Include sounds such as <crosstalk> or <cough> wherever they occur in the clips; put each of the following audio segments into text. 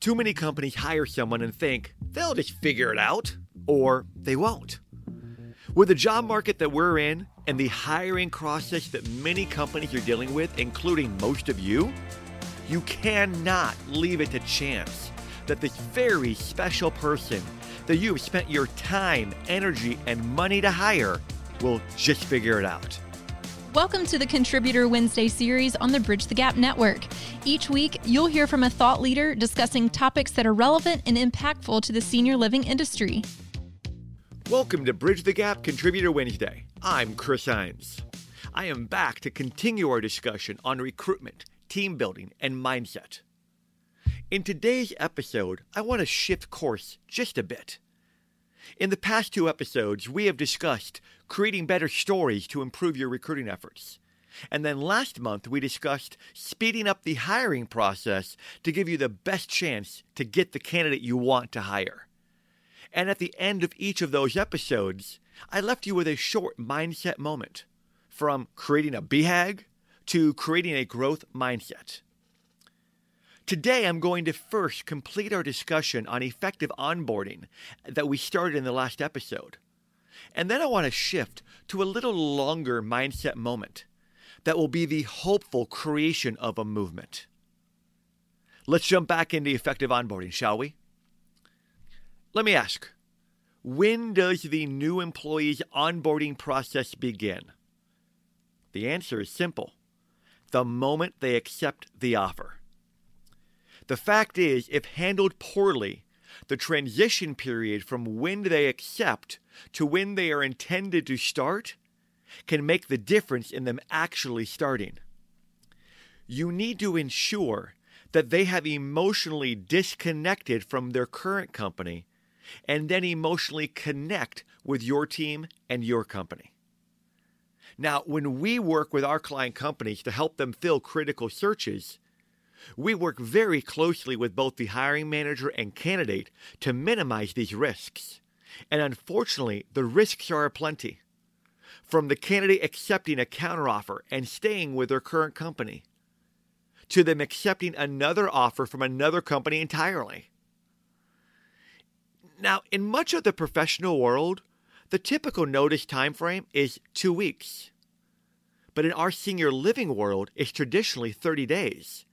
Too many companies hire someone and think they'll just figure it out, or they won't. With the job market that we're in and the hiring process that many companies are dealing with, including most of you, you cannot leave it to chance that this very special person that you've spent your time, energy, and money to hire will just figure it out. Welcome to the Contributor Wednesday series on the Bridge the Gap Network. Each week, you'll hear from a thought leader discussing topics that are relevant and impactful to the senior living industry. Welcome to Bridge the Gap Contributor Wednesday. I'm Chris Heinz. I am back to continue our discussion on recruitment, team building, and mindset. In today's episode, I want to shift course just a bit. In the past two episodes, we have discussed creating better stories to improve your recruiting efforts. And then last month, we discussed speeding up the hiring process to give you the best chance to get the candidate you want to hire. And at the end of each of those episodes, I left you with a short mindset moment from creating a BHAG to creating a growth mindset. Today, I'm going to first complete our discussion on effective onboarding that we started in the last episode. And then I want to shift to a little longer mindset moment that will be the hopeful creation of a movement. Let's jump back into effective onboarding, shall we? Let me ask when does the new employee's onboarding process begin? The answer is simple the moment they accept the offer. The fact is, if handled poorly, the transition period from when they accept to when they are intended to start can make the difference in them actually starting. You need to ensure that they have emotionally disconnected from their current company and then emotionally connect with your team and your company. Now, when we work with our client companies to help them fill critical searches, we work very closely with both the hiring manager and candidate to minimize these risks. And unfortunately, the risks are aplenty. From the candidate accepting a counteroffer and staying with their current company, to them accepting another offer from another company entirely. Now, in much of the professional world, the typical notice time frame is 2 weeks. But in our senior living world, it's traditionally 30 days.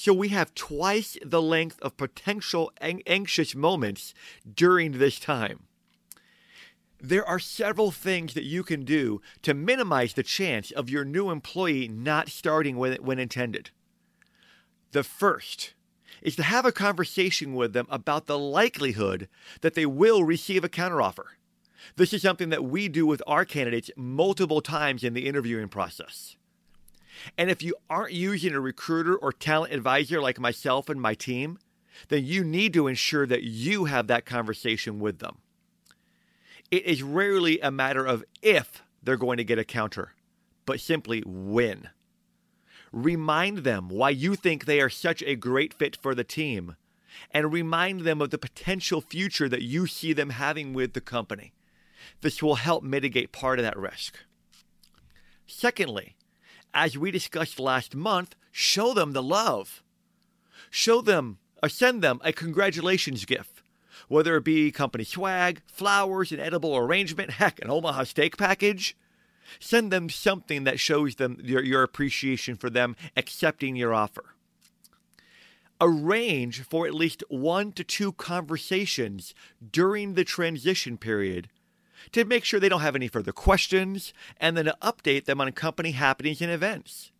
So we have twice the length of potential ang- anxious moments during this time. There are several things that you can do to minimize the chance of your new employee not starting when, when intended. The first is to have a conversation with them about the likelihood that they will receive a counteroffer. This is something that we do with our candidates multiple times in the interviewing process. And if you aren't using a recruiter or talent advisor like myself and my team, then you need to ensure that you have that conversation with them. It is rarely a matter of if they're going to get a counter, but simply when. Remind them why you think they are such a great fit for the team, and remind them of the potential future that you see them having with the company. This will help mitigate part of that risk. Secondly, as we discussed last month, show them the love. Show them or send them a congratulations gift, whether it be company swag, flowers, an edible arrangement, heck, an Omaha steak package. Send them something that shows them your, your appreciation for them accepting your offer. Arrange for at least one to two conversations during the transition period to make sure they don't have any further questions, and then to update them on company happenings and events.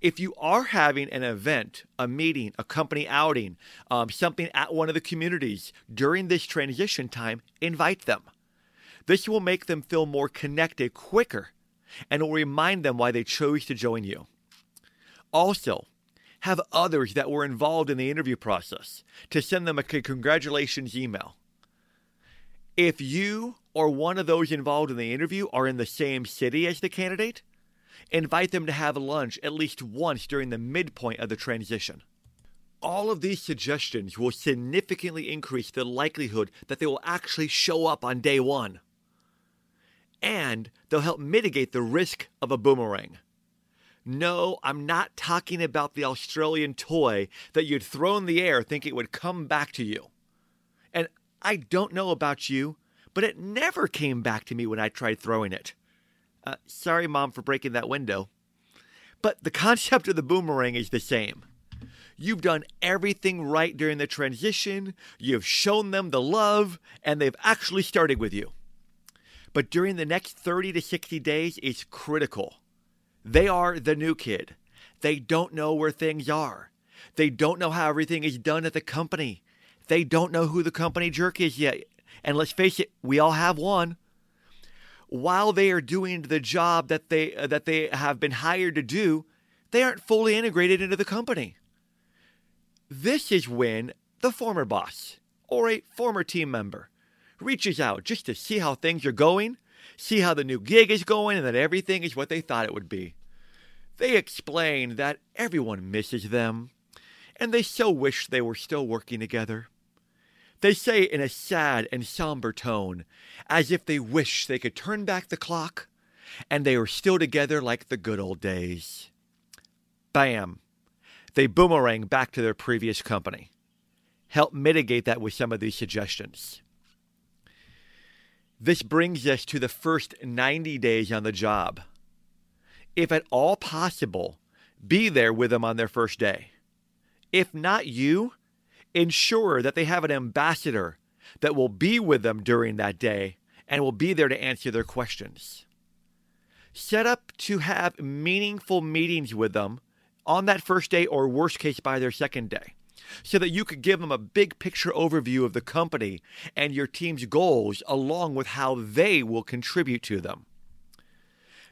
If you are having an event, a meeting, a company outing, um, something at one of the communities during this transition time, invite them. This will make them feel more connected quicker and will remind them why they chose to join you. Also, have others that were involved in the interview process to send them a congratulations email. If you or one of those involved in the interview are in the same city as the candidate, invite them to have lunch at least once during the midpoint of the transition. All of these suggestions will significantly increase the likelihood that they will actually show up on day one. And they'll help mitigate the risk of a boomerang. No, I'm not talking about the Australian toy that you'd throw in the air thinking it would come back to you. I don't know about you, but it never came back to me when I tried throwing it. Uh, sorry, Mom, for breaking that window. But the <laughs> concept of the boomerang is the same. You've done everything right during the transition, you've shown them the love, and they've actually started with you. But during the next 30 to 60 days it's critical. They are the new kid. They don't know where things are. They don't know how everything is done at the company. They don't know who the company jerk is yet. And let's face it, we all have one. While they are doing the job that they uh, that they have been hired to do, they aren't fully integrated into the company. This is when the former boss or a former team member reaches out just to see how things are going, see how the new gig is going, and that everything is what they thought it would be. They explain that everyone misses them, and they so wish they were still working together. They say in a sad and somber tone, as if they wish they could turn back the clock and they were still together like the good old days. Bam! They boomerang back to their previous company. Help mitigate that with some of these suggestions. This brings us to the first 90 days on the job. If at all possible, be there with them on their first day. If not you, ensure that they have an ambassador that will be with them during that day and will be there to answer their questions. Set up to have meaningful meetings with them on that first day or worst case by their second day so that you could give them a big picture overview of the company and your team's goals along with how they will contribute to them.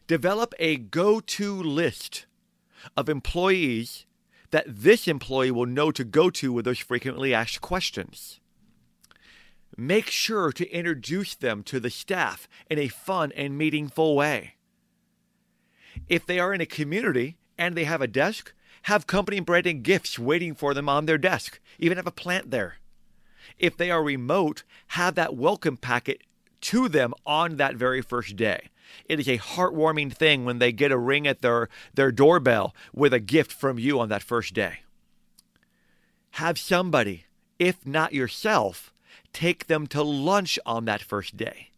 Develop a go to list of employees that this employee will know to go to with those frequently asked questions. Make sure to introduce them to the staff in a fun and meaningful way. If they are in a community and they have a desk, have company branding gifts waiting for them on their desk, even have a plant there. If they are remote, have that welcome packet to them on that very first day. It is a heartwarming thing when they get a ring at their, their doorbell with a gift from you on that first day. Have somebody, if not yourself, take them to lunch on that first day.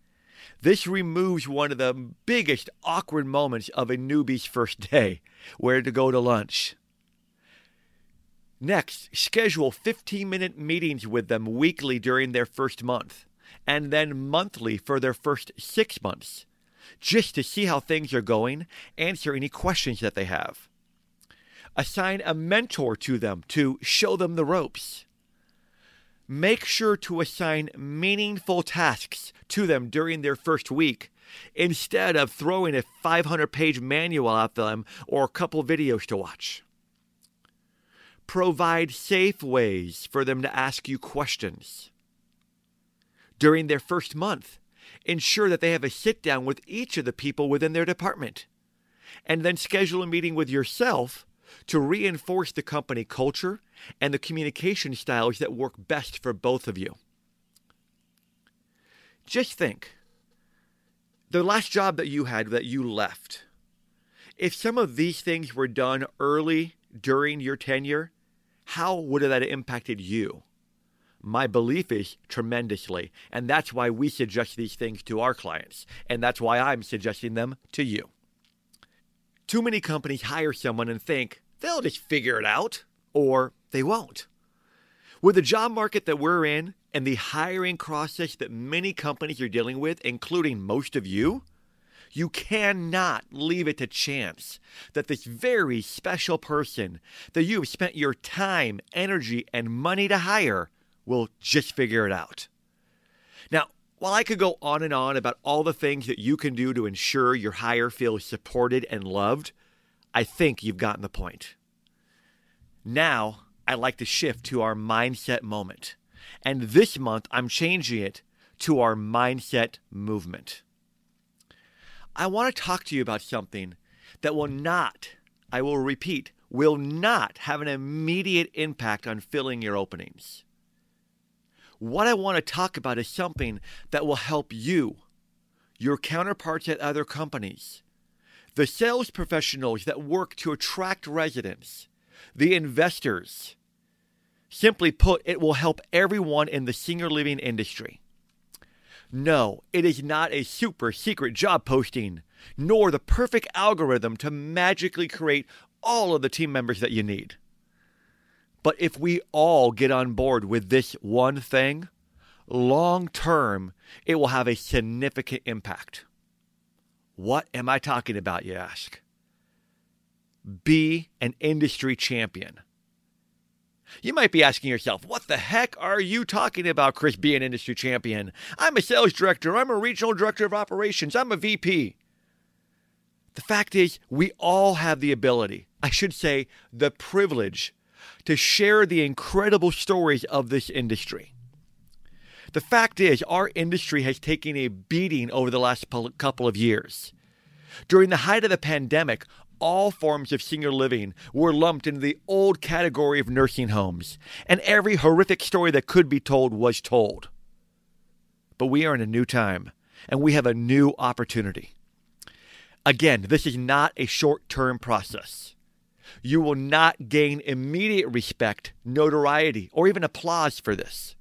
This removes one of the biggest awkward moments of a newbie's first day where to go to lunch. Next, schedule 15 minute meetings with them weekly during their first month, and then monthly for their first six months, just to see how things are going, answer any questions that they have. Assign a mentor to them to show them the ropes. Make sure to assign meaningful tasks to them during their first week instead of throwing a 500 page manual at them or a couple videos to watch provide safe ways for them to ask you questions. During their first month, ensure that they have a sit down with each of the people within their department, and then schedule a meeting with yourself to reinforce the company culture and the communication styles that work best for both of you. Just think the last job that you had that you left, if some of these things were done early during your tenure, how would that have impacted you? My belief is tremendously. And that's why we suggest these things to our clients. And that's why I'm suggesting them to you. Too many companies hire someone and think they'll just figure it out, or they won't. With the job market that we're in and the hiring process that many companies are dealing with, including most of you, you cannot leave it to chance that this very special person that you have spent your time, energy, and money to hire will just figure it out. Now, while I could go on and on about all the things that you can do to ensure your hire feels supported and loved, I think you've gotten the point. Now, I'd like to shift to our mindset moment. And this month, I'm changing it to our mindset movement. I want to talk to you about something that will not, I will repeat, will not have an immediate impact on filling your openings. What I want to talk about is something that will help you, your counterparts at other companies, the sales professionals that work to attract residents, the investors. Simply put, it will help everyone in the senior living industry. No, it is not a super secret job posting, nor the perfect algorithm to magically create all of the team members that you need. But if we all get on board with this one thing, long term, it will have a significant impact. What am I talking about, you ask? Be an industry champion. You might be asking yourself, what the heck are you talking about, Chris, be an industry champion? I'm a sales director, I'm a regional director of operations, I'm a VP. The fact is, we all have the ability, I should say, the privilege to share the incredible stories of this industry. The fact is, our industry has taken a beating over the last couple of years. During the height of the pandemic, all forms of senior living were lumped into the old category of nursing homes, and every horrific story that could be told was told. But we are in a new time, and we have a new opportunity. Again, this is not a short term process. You will not gain immediate respect, notoriety, or even applause for this.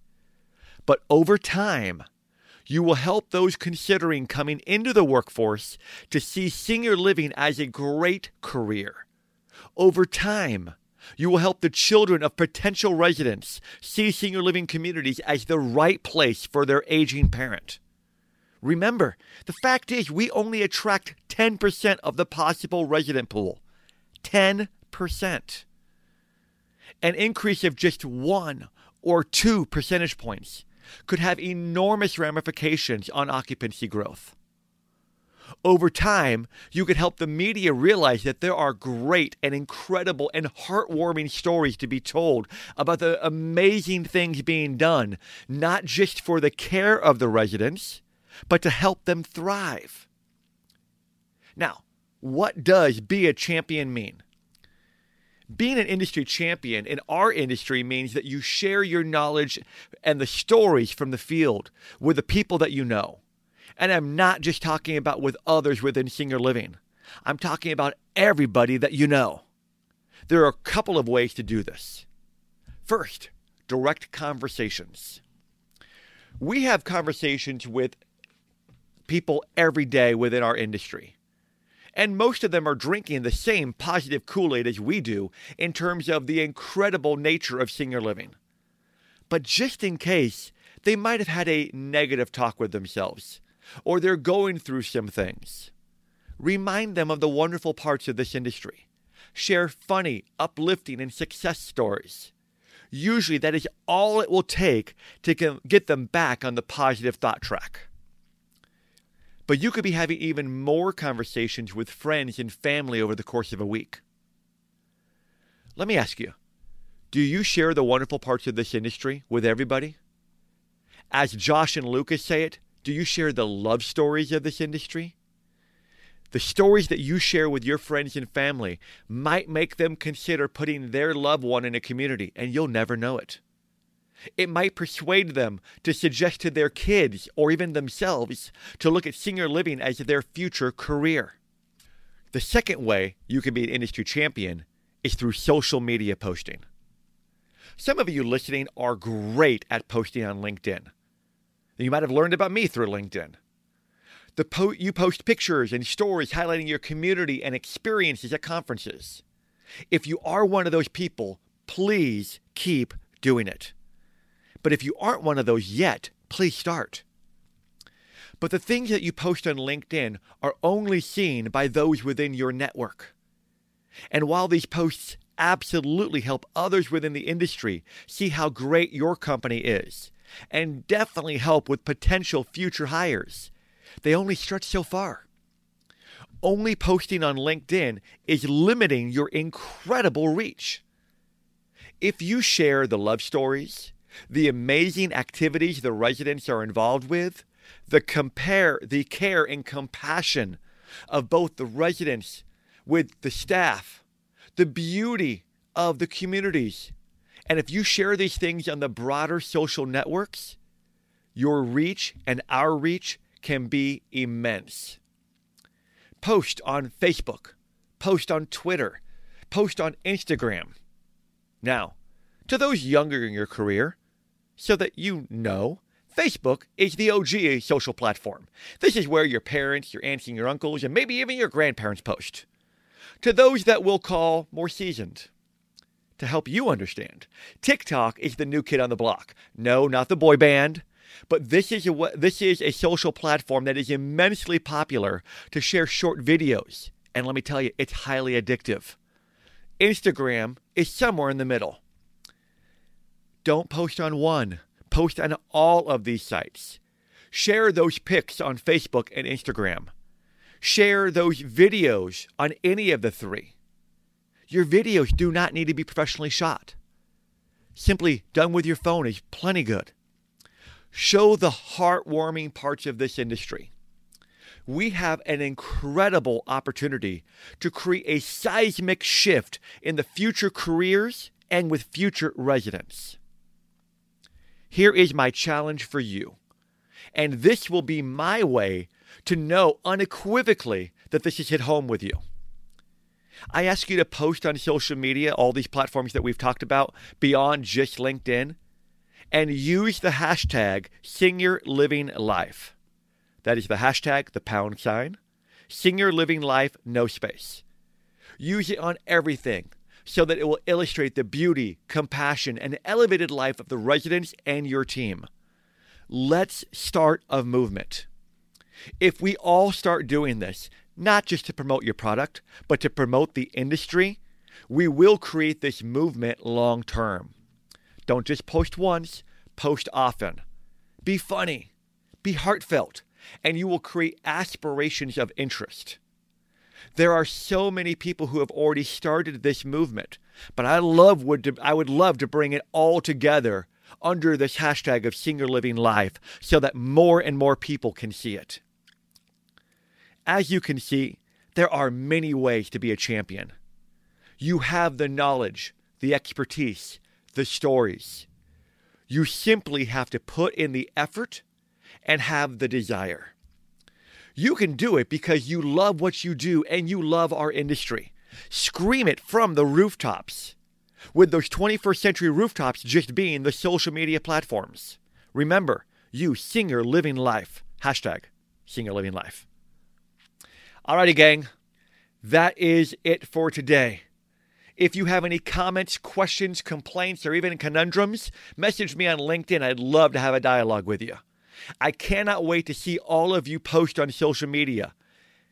But over time, you will help those considering coming into the workforce to see senior living as a great career. Over time, you will help the children of potential residents see senior living communities as the right place for their aging parent. Remember, the fact is, we only attract 10% of the possible resident pool. 10%. An increase of just one or two percentage points could have enormous ramifications on occupancy growth. Over time, you could help the media realize that there are great and incredible and heartwarming stories to be told about the amazing things being done, not just for the care of the residents, but to help them thrive. Now, what does be a champion mean? Being an industry champion in our industry means that you share your knowledge and the stories from the field with the people that you know. And I'm not just talking about with others within senior living, I'm talking about everybody that you know. There are a couple of ways to do this. First, direct conversations. We have conversations with people every day within our industry. And most of them are drinking the same positive Kool Aid as we do in terms of the incredible nature of senior living. But just in case, they might have had a negative talk with themselves, or they're going through some things. Remind them of the wonderful parts of this industry. Share funny, uplifting, and success stories. Usually, that is all it will take to get them back on the positive thought track. But you could be having even more conversations with friends and family over the course of a week. Let me ask you do you share the wonderful parts of this industry with everybody? As Josh and Lucas say it, do you share the love stories of this industry? The stories that you share with your friends and family might make them consider putting their loved one in a community, and you'll never know it. It might persuade them to suggest to their kids or even themselves to look at senior living as their future career. The second way you can be an industry champion is through social media posting. Some of you listening are great at posting on LinkedIn. You might have learned about me through LinkedIn. Po- you post pictures and stories highlighting your community and experiences at conferences. If you are one of those people, please keep doing it. But if you aren't one of those yet, please start. But the things that you post on LinkedIn are only seen by those within your network. And while these posts absolutely help others within the industry see how great your company is, and definitely help with potential future hires, they only stretch so far. Only posting on LinkedIn is limiting your incredible reach. If you share the love stories, the amazing activities the residents are involved with, the compare the care and compassion of both the residents with the staff, the beauty of the communities. And if you share these things on the broader social networks, your reach and our reach can be immense. Post on Facebook, post on Twitter, post on Instagram. Now, to those younger in your career, so that you know, Facebook is the OG social platform. This is where your parents, your aunts, and your uncles, and maybe even your grandparents post. To those that we'll call more seasoned, to help you understand, TikTok is the new kid on the block. No, not the boy band, but this is a this is a social platform that is immensely popular to share short videos. And let me tell you, it's highly addictive. Instagram is somewhere in the middle. Don't post on one, post on all of these sites. Share those pics on Facebook and Instagram. Share those videos on any of the three. Your videos do not need to be professionally shot. Simply done with your phone is plenty good. Show the heartwarming parts of this industry. We have an incredible opportunity to create a seismic shift in the future careers and with future residents. Here is my challenge for you. And this will be my way to know unequivocally that this has hit home with you. I ask you to post on social media, all these platforms that we've talked about, beyond just LinkedIn, and use the hashtag Senior Living Life. That is the hashtag, the pound sign, Senior Living Life, no space. Use it on everything so that it will illustrate the beauty, compassion, and elevated life of the residents and your team. Let's start a movement. If we all start doing this, not just to promote your product, but to promote the industry, we will create this movement long term. Don't just post once, post often. Be funny, be heartfelt, and you will create aspirations of interest. There are so many people who have already started this movement, but I love would to, I would love to bring it all together under this hashtag of senior living life so that more and more people can see it. As you can see, there are many ways to be a champion. You have the knowledge, the expertise, the stories. You simply have to put in the effort and have the desire. You can do it because you love what you do and you love our industry. Scream it from the rooftops, with those 21st century rooftops just being the social media platforms. Remember, you senior living life. Hashtag senior living life. Alrighty, gang. That is it for today. If you have any comments, questions, complaints, or even conundrums, message me on LinkedIn. I'd love to have a dialogue with you. I cannot wait to see all of you post on social media.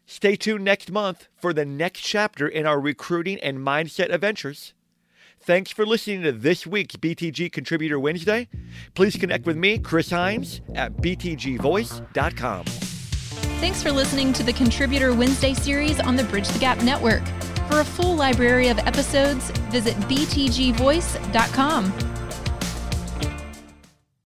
Stay tuned next month for the next chapter in our recruiting and mindset adventures. Thanks for listening to this week's BTG Contributor Wednesday. Please connect with me, Chris Heinz, at btgvoice.com. Thanks for listening to the Contributor Wednesday series on the Bridge the Gap Network. For a full library of episodes, visit btgvoice.com.